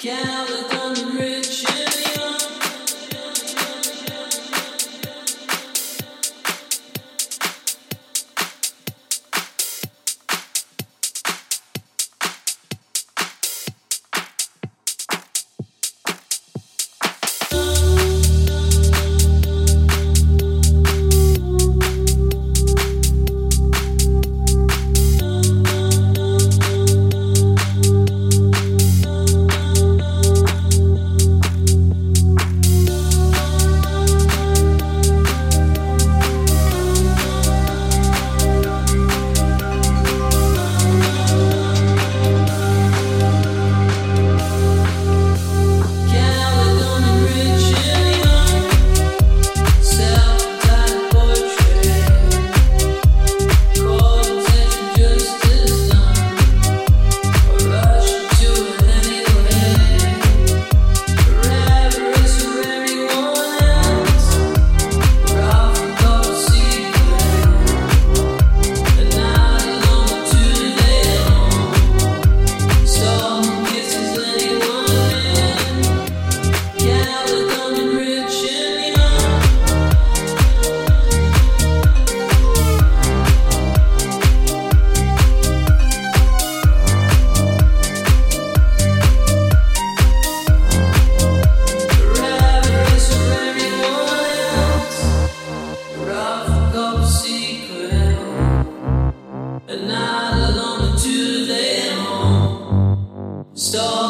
California. Galaxy.